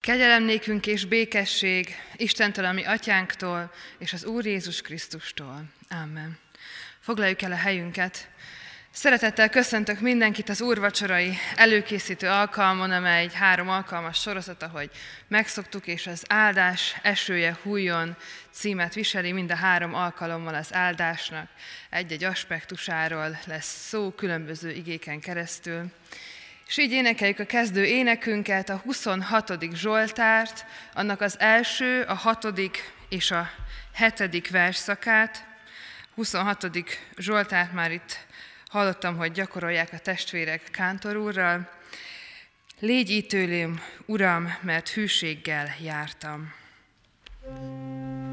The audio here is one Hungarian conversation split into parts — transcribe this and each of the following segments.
Kegyelem nékünk és békesség Istentől, ami atyánktól, és az Úr Jézus Krisztustól. Amen. Foglaljuk el a helyünket. Szeretettel köszöntök mindenkit az úrvacsorai előkészítő alkalmon, amely egy három alkalmas sorozat, ahogy megszoktuk, és az áldás esője hújon címet viseli, mind a három alkalommal az áldásnak egy-egy aspektusáról lesz szó különböző igéken keresztül. És így énekeljük a kezdő énekünket, a 26. Zsoltárt, annak az első, a hatodik és a hetedik versszakát. 26. Zsoltárt már itt hallottam, hogy gyakorolják a testvérek Kántor úrral. Légy így tőlem, Uram, mert hűséggel jártam. thank you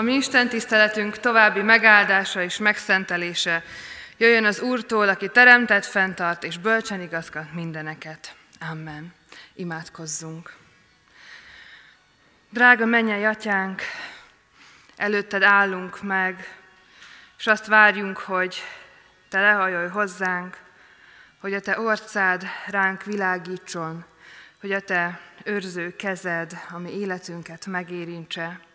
A mi Isten tiszteletünk további megáldása és megszentelése jöjjön az Úrtól, aki teremtett, fenntart és bölcsen igazgat mindeneket. Amen. Imádkozzunk. Drága mennyei atyánk, előtted állunk meg, és azt várjunk, hogy te lehajolj hozzánk, hogy a te orcád ránk világítson, hogy a te őrző kezed, ami életünket megérintse,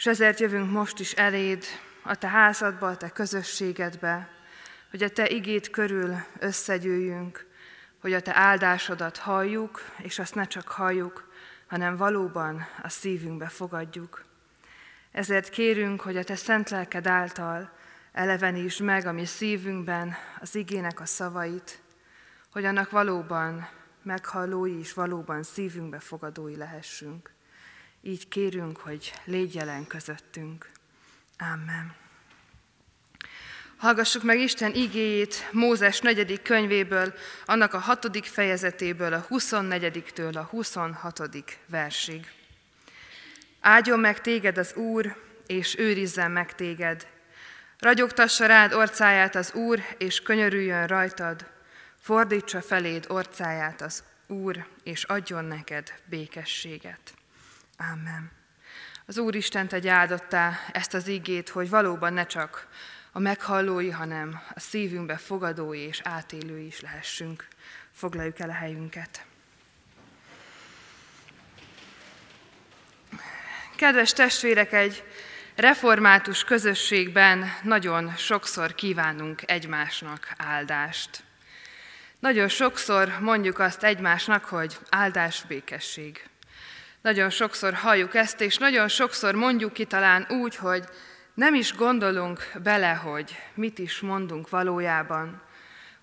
és ezért jövünk most is eléd, a te házadba, a te közösségedbe, hogy a te igét körül összegyűjjünk, hogy a te áldásodat halljuk, és azt ne csak halljuk, hanem valóban a szívünkbe fogadjuk. Ezért kérünk, hogy a te szent lelked által elevenítsd meg a mi szívünkben az igének a szavait, hogy annak valóban meghallói és valóban szívünkbe fogadói lehessünk. Így kérünk, hogy légy jelen közöttünk. Amen. Hallgassuk meg Isten igéjét Mózes negyedik könyvéből, annak a hatodik fejezetéből, a 24-től a 26. versig. Áldjon meg téged az Úr, és őrizzen meg téged. Ragyogtassa rád orcáját az Úr, és könyörüljön rajtad. fordítsa feléd orcáját az Úr, és adjon neked békességet. Amen. Az Úr Isten tegye áldottá ezt az igét, hogy valóban ne csak a meghallói, hanem a szívünkbe fogadói és átélői is lehessünk. Foglaljuk el a helyünket. Kedves testvérek, egy református közösségben nagyon sokszor kívánunk egymásnak áldást. Nagyon sokszor mondjuk azt egymásnak, hogy áldás békesség. Nagyon sokszor halljuk ezt, és nagyon sokszor mondjuk ki talán úgy, hogy nem is gondolunk bele, hogy mit is mondunk valójában,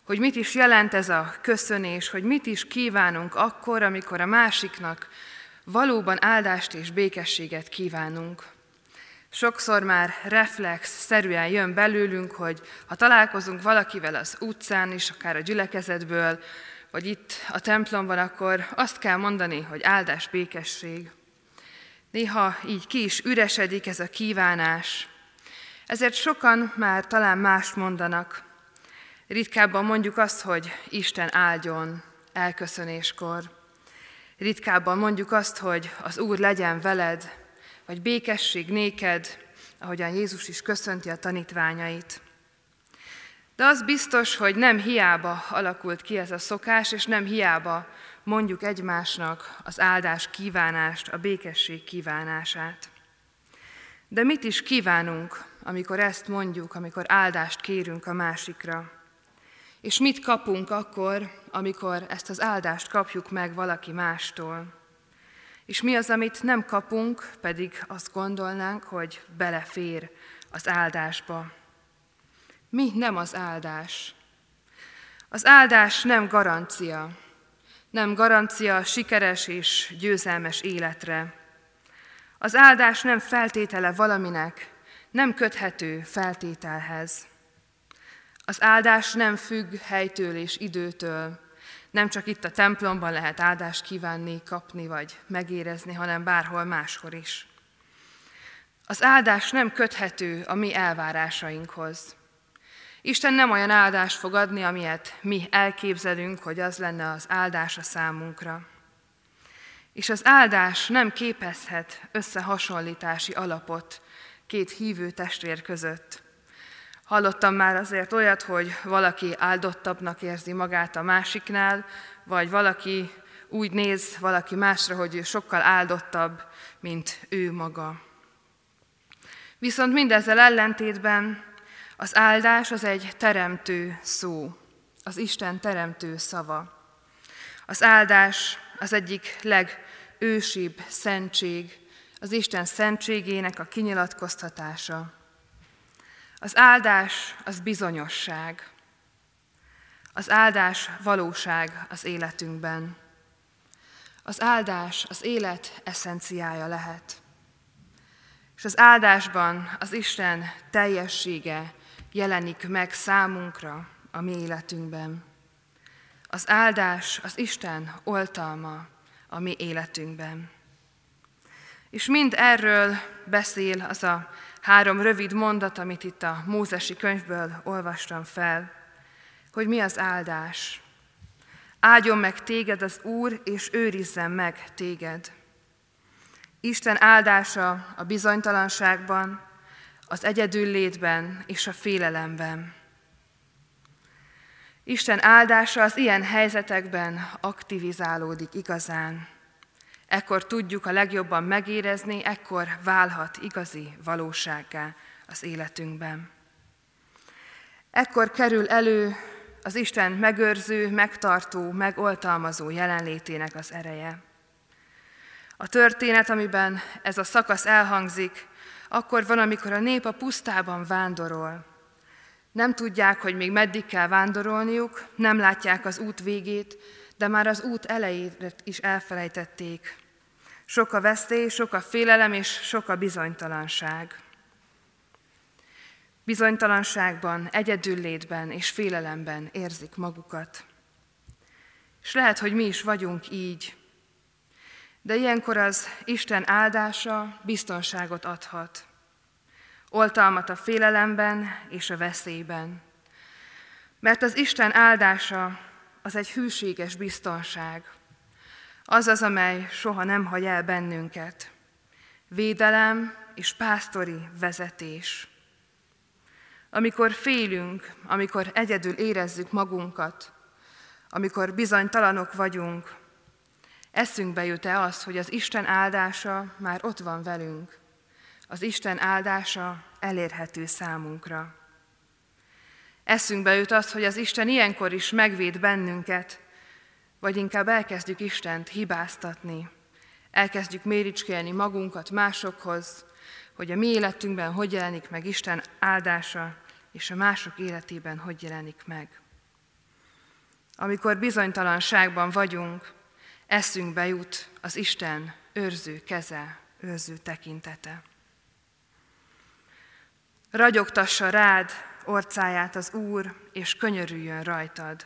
hogy mit is jelent ez a köszönés, hogy mit is kívánunk akkor, amikor a másiknak valóban áldást és békességet kívánunk. Sokszor már reflex-szerűen jön belőlünk, hogy ha találkozunk valakivel az utcán is, akár a gyülekezetből, vagy itt a templomban, akkor azt kell mondani, hogy áldás, békesség. Néha így ki is üresedik ez a kívánás. Ezért sokan már talán más mondanak. Ritkábban mondjuk azt, hogy Isten áldjon elköszönéskor. Ritkábban mondjuk azt, hogy az Úr legyen veled, vagy békesség néked, ahogyan Jézus is köszönti a tanítványait. De az biztos, hogy nem hiába alakult ki ez a szokás, és nem hiába mondjuk egymásnak az áldás kívánást, a békesség kívánását. De mit is kívánunk, amikor ezt mondjuk, amikor áldást kérünk a másikra? És mit kapunk akkor, amikor ezt az áldást kapjuk meg valaki mástól? És mi az, amit nem kapunk, pedig azt gondolnánk, hogy belefér az áldásba. Mi nem az áldás? Az áldás nem garancia, nem garancia sikeres és győzelmes életre. Az áldás nem feltétele valaminek, nem köthető feltételhez. Az áldás nem függ helytől és időtől, nem csak itt a templomban lehet áldást kívánni, kapni vagy megérezni, hanem bárhol máshol is. Az áldás nem köthető a mi elvárásainkhoz. Isten nem olyan áldást fog adni, amilyet mi elképzelünk, hogy az lenne az áldás a számunkra. És az áldás nem képezhet összehasonlítási alapot két hívő testvér között. Hallottam már azért olyat, hogy valaki áldottabbnak érzi magát a másiknál, vagy valaki úgy néz valaki másra, hogy ő sokkal áldottabb, mint ő maga. Viszont mindezzel ellentétben az áldás az egy teremtő szó, az Isten teremtő szava. Az áldás az egyik legősibb szentség, az Isten szentségének a kinyilatkoztatása. Az áldás az bizonyosság. Az áldás valóság az életünkben. Az áldás az élet eszenciája lehet. És az áldásban az Isten teljessége jelenik meg számunkra a mi életünkben. Az áldás az Isten oltalma a mi életünkben. És mind erről beszél az a három rövid mondat, amit itt a Mózesi könyvből olvastam fel, hogy mi az áldás. Áldjon meg téged az Úr, és őrizzen meg téged. Isten áldása a bizonytalanságban, az egyedüllétben és a félelemben. Isten áldása az ilyen helyzetekben aktivizálódik igazán. Ekkor tudjuk a legjobban megérezni, ekkor válhat igazi valósággá az életünkben. Ekkor kerül elő az Isten megőrző, megtartó, megoltalmazó jelenlétének az ereje. A történet, amiben ez a szakasz elhangzik, akkor van, amikor a nép a pusztában vándorol. Nem tudják, hogy még meddig kell vándorolniuk, nem látják az út végét, de már az út elejét is elfelejtették. Sok a veszély, sok a félelem és sok a bizonytalanság. Bizonytalanságban, egyedüllétben és félelemben érzik magukat. És lehet, hogy mi is vagyunk így. De ilyenkor az Isten áldása biztonságot adhat. Oltalmat a félelemben és a veszélyben. Mert az Isten áldása az egy hűséges biztonság. Az az, amely soha nem hagy el bennünket. Védelem és pásztori vezetés. Amikor félünk, amikor egyedül érezzük magunkat, amikor bizonytalanok vagyunk, eszünkbe jut-e az, hogy az Isten áldása már ott van velünk. Az Isten áldása elérhető számunkra. Eszünkbe jut az, hogy az Isten ilyenkor is megvéd bennünket, vagy inkább elkezdjük Istent hibáztatni, elkezdjük méricskélni magunkat másokhoz, hogy a mi életünkben hogy jelenik meg Isten áldása, és a mások életében hogy jelenik meg. Amikor bizonytalanságban vagyunk, eszünkbe jut az Isten őrző keze, őrző tekintete. Ragyogtassa rád orcáját az Úr, és könyörüljön rajtad.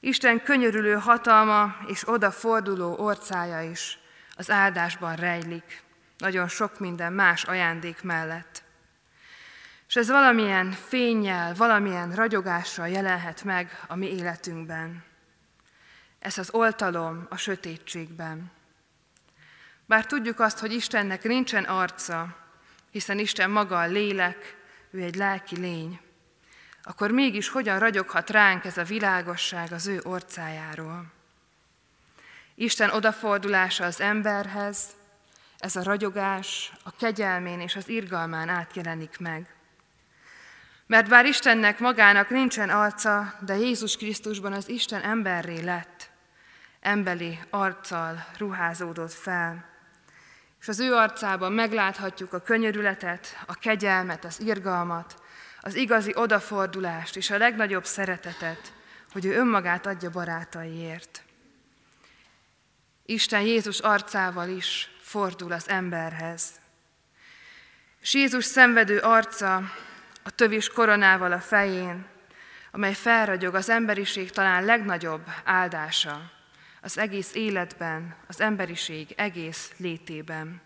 Isten könyörülő hatalma és odaforduló orcája is az áldásban rejlik, nagyon sok minden más ajándék mellett. És ez valamilyen fényjel, valamilyen ragyogással jelenhet meg a mi életünkben. Ez az oltalom a sötétségben. Bár tudjuk azt, hogy Istennek nincsen arca, hiszen Isten maga a lélek, ő egy lelki lény, akkor mégis hogyan ragyoghat ránk ez a világosság az ő orcájáról? Isten odafordulása az emberhez, ez a ragyogás a kegyelmén és az irgalmán átjelenik meg. Mert bár Istennek magának nincsen arca, de Jézus Krisztusban az Isten emberré lett, emberi arccal ruházódott fel. És az ő arcában megláthatjuk a könyörületet, a kegyelmet, az irgalmat, az igazi odafordulást és a legnagyobb szeretetet, hogy ő önmagát adja barátaiért. Isten Jézus arcával is fordul az emberhez. És Jézus szenvedő arca a tövis koronával a fején, amely felragyog az emberiség talán legnagyobb áldása az egész életben, az emberiség egész létében.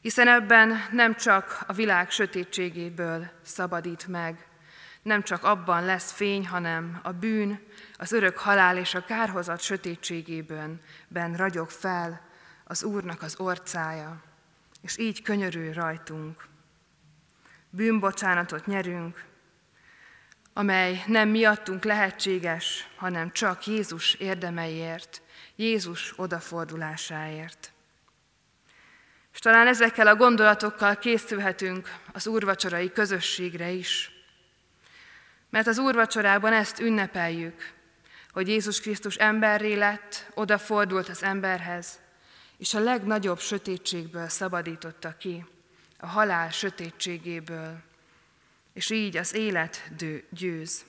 Hiszen ebben nem csak a világ sötétségéből szabadít meg, nem csak abban lesz fény, hanem a bűn, az örök halál és a kárhozat sötétségében ben ragyog fel az Úrnak az orcája, és így könyörül rajtunk. Bűnbocsánatot nyerünk, amely nem miattunk lehetséges, hanem csak Jézus érdemeiért, Jézus odafordulásáért. És talán ezekkel a gondolatokkal készülhetünk az úrvacsorai közösségre is. Mert az úrvacsorában ezt ünnepeljük, hogy Jézus Krisztus emberré lett, odafordult az emberhez, és a legnagyobb sötétségből szabadította ki, a halál sötétségéből, és így az élet győz.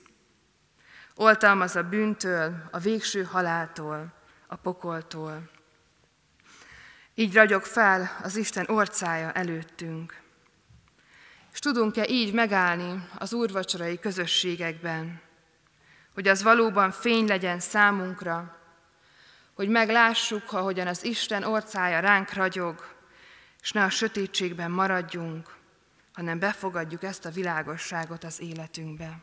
Oltalmaz a bűntől, a végső haláltól, a pokoltól. Így ragyog fel az Isten orcája előttünk. És tudunk-e így megállni az úrvacsorai közösségekben, hogy az valóban fény legyen számunkra, hogy meglássuk, ahogyan az Isten orcája ránk ragyog, és ne a sötétségben maradjunk, hanem befogadjuk ezt a világosságot az életünkbe.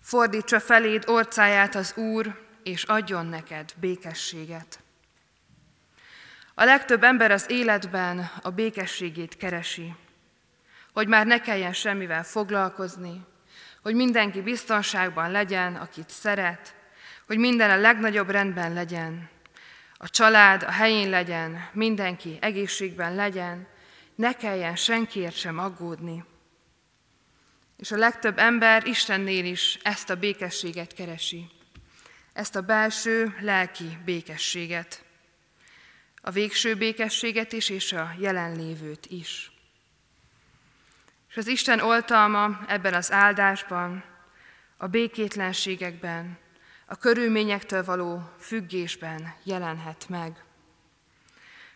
Fordítsa feléd orcáját az Úr, és adjon neked békességet. A legtöbb ember az életben a békességét keresi, hogy már ne kelljen semmivel foglalkozni, hogy mindenki biztonságban legyen, akit szeret, hogy minden a legnagyobb rendben legyen, a család a helyén legyen, mindenki egészségben legyen, ne kelljen senkiért sem aggódni. És a legtöbb ember Istennél is ezt a békességet keresi, ezt a belső lelki békességet, a végső békességet is, és a jelenlévőt is. És az Isten oltalma ebben az áldásban, a békétlenségekben, a körülményektől való függésben jelenhet meg.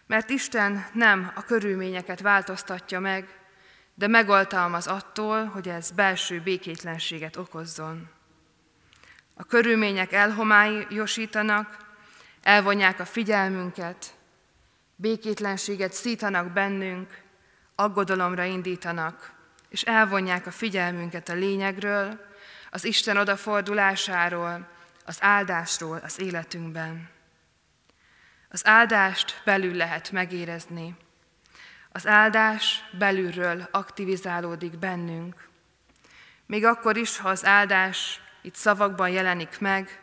Mert Isten nem a körülményeket változtatja meg, de megoltalmaz attól, hogy ez belső békétlenséget okozzon. A körülmények elhomályosítanak, elvonják a figyelmünket, békétlenséget szítanak bennünk, aggodalomra indítanak, és elvonják a figyelmünket a lényegről, az Isten odafordulásáról, az áldásról az életünkben. Az áldást belül lehet megérezni. Az áldás belülről aktivizálódik bennünk. Még akkor is, ha az áldás itt szavakban jelenik meg,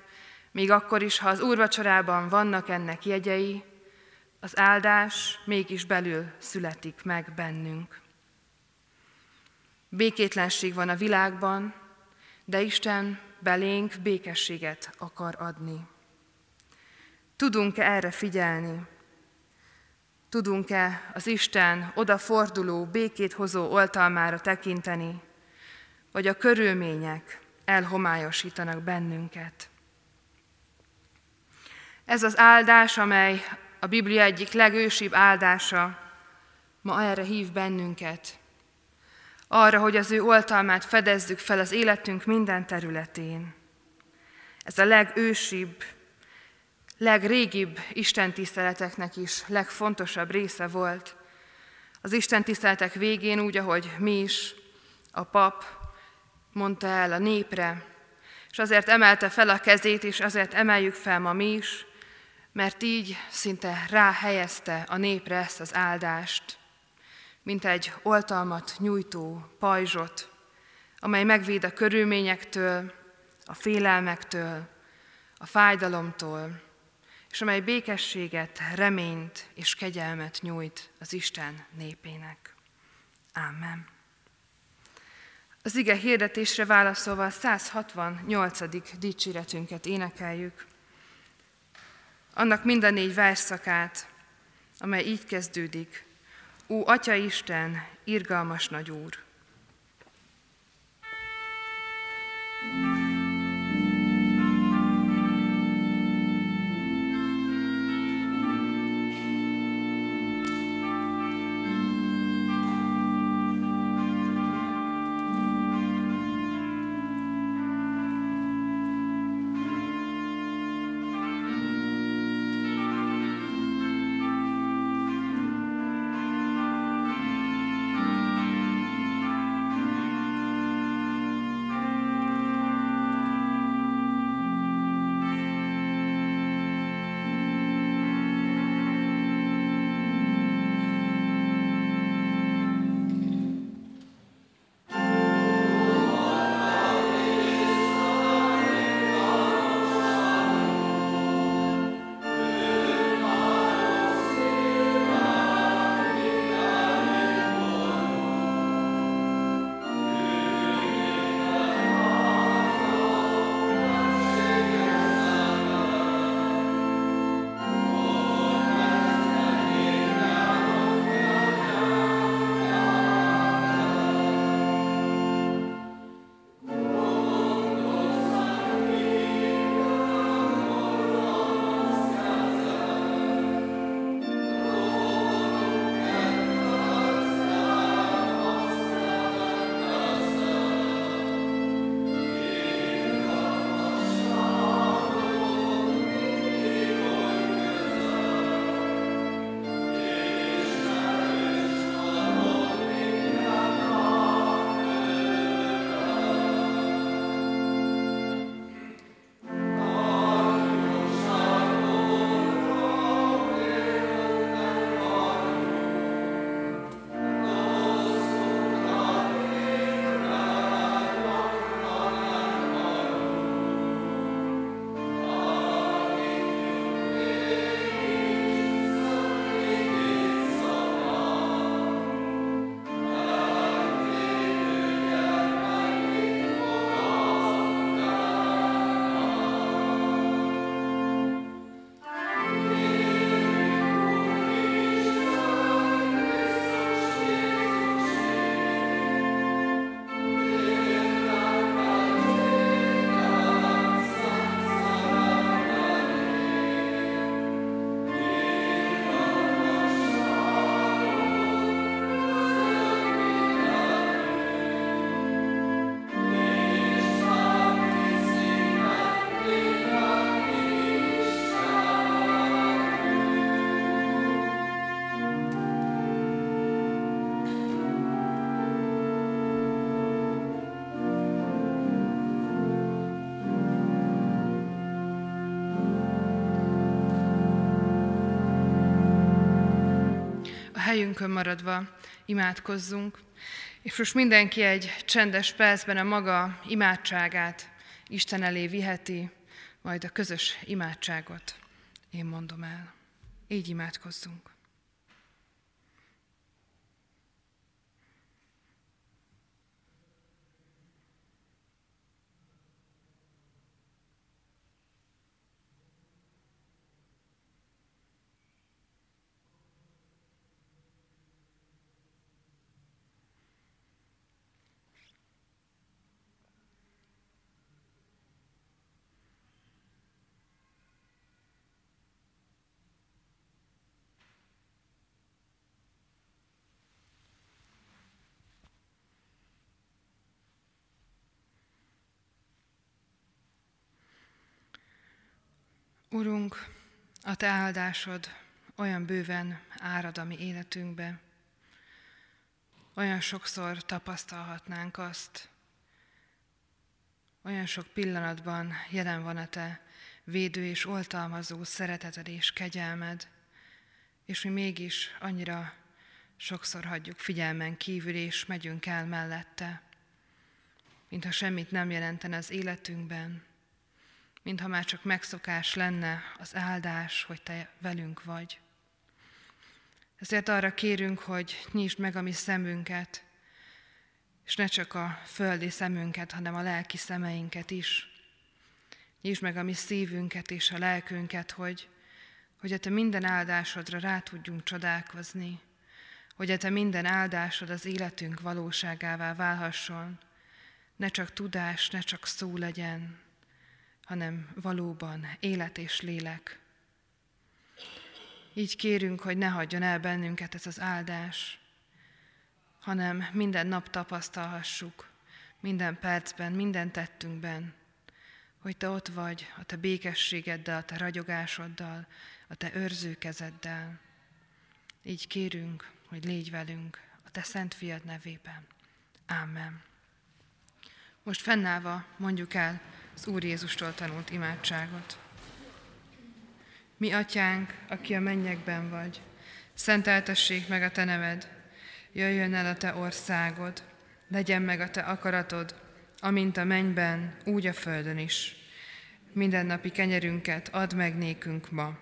még akkor is, ha az úrvacsorában vannak ennek jegyei, az áldás mégis belül születik meg bennünk. Békétlenség van a világban, de Isten belénk békességet akar adni. Tudunk-e erre figyelni? Tudunk-e az Isten odaforduló, békét hozó oltalmára tekinteni, vagy a körülmények elhomályosítanak bennünket? Ez az áldás, amely a Biblia egyik legősibb áldása, ma erre hív bennünket. Arra, hogy az ő oltalmát fedezzük fel az életünk minden területén. Ez a legősibb, legrégibb istentiszteleteknek is legfontosabb része volt. Az istentiszteletek végén úgy, ahogy mi is, a pap mondta el a népre, és azért emelte fel a kezét, és azért emeljük fel ma mi is, mert így szinte ráhelyezte a népre ezt az áldást, mint egy oltalmat nyújtó pajzsot, amely megvéd a körülményektől, a félelmektől, a fájdalomtól, és amely békességet, reményt és kegyelmet nyújt az Isten népének. Amen. Az ige hirdetésre válaszolva a 168. dicséretünket énekeljük annak mind a négy verszakát, amely így kezdődik. Ó, Atya Isten, irgalmas nagy Úr! Helyünkön maradva imádkozzunk, és most mindenki egy csendes percben a maga imádságát Isten elé viheti, majd a közös imádságot én mondom el. Így imádkozzunk. Urunk, a Te áldásod olyan bőven árad a mi életünkbe, olyan sokszor tapasztalhatnánk azt, olyan sok pillanatban jelen van a Te védő és oltalmazó szereteted és kegyelmed, és mi mégis annyira sokszor hagyjuk figyelmen kívül, és megyünk el mellette, mintha semmit nem jelentene az életünkben, mintha már csak megszokás lenne az áldás, hogy Te velünk vagy. Ezért arra kérünk, hogy nyisd meg a mi szemünket, és ne csak a földi szemünket, hanem a lelki szemeinket is. Nyisd meg a mi szívünket és a lelkünket, hogy, hogy a Te minden áldásodra rá tudjunk csodálkozni, hogy a Te minden áldásod az életünk valóságává válhasson, ne csak tudás, ne csak szó legyen, hanem valóban élet és lélek. Így kérünk, hogy ne hagyjon el bennünket ez az áldás, hanem minden nap tapasztalhassuk, minden percben, minden tettünkben, hogy Te ott vagy a Te békességeddel, a Te ragyogásoddal, a Te őrzőkezeddel. Így kérünk, hogy légy velünk a Te szent fiad nevében. Ámen. Most fennállva mondjuk el az Úr Jézustól tanult imádságot. Mi atyánk, aki a mennyekben vagy, szenteltessék meg a te neved, jöjjön el a te országod, legyen meg a te akaratod, amint a mennyben, úgy a földön is. Mindennapi kenyerünket add meg nékünk ma,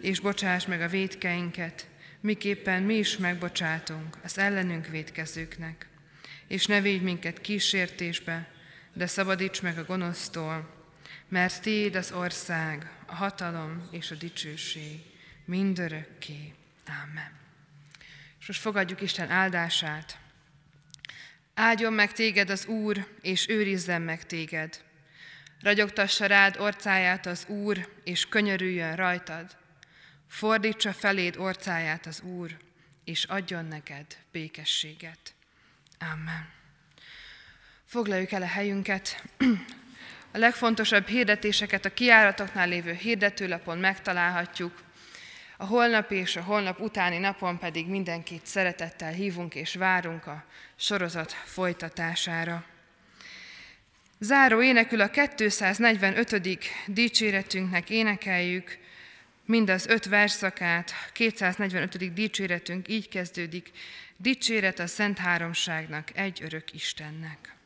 és bocsáss meg a védkeinket, miképpen mi is megbocsátunk az ellenünk védkezőknek. És ne védj minket kísértésbe, de szabadíts meg a gonosztól, mert Téd az ország, a hatalom és a dicsőség mindörökké. Amen. És most fogadjuk Isten áldását. Áldjon meg téged az Úr, és őrizzen meg téged. Ragyogtassa rád orcáját az Úr, és könyörüljön rajtad. Fordítsa feléd orcáját az Úr, és adjon neked békességet. Amen. Foglaljuk el a helyünket. A legfontosabb hirdetéseket a kiáratoknál lévő hirdetőlapon megtalálhatjuk. A holnap és a holnap utáni napon pedig mindenkit szeretettel hívunk és várunk a sorozat folytatására. Záró énekül a 245. dicséretünknek énekeljük, mind az öt verszakát, 245. dicséretünk így kezdődik, dicséret a Szent Háromságnak, egy örök Istennek.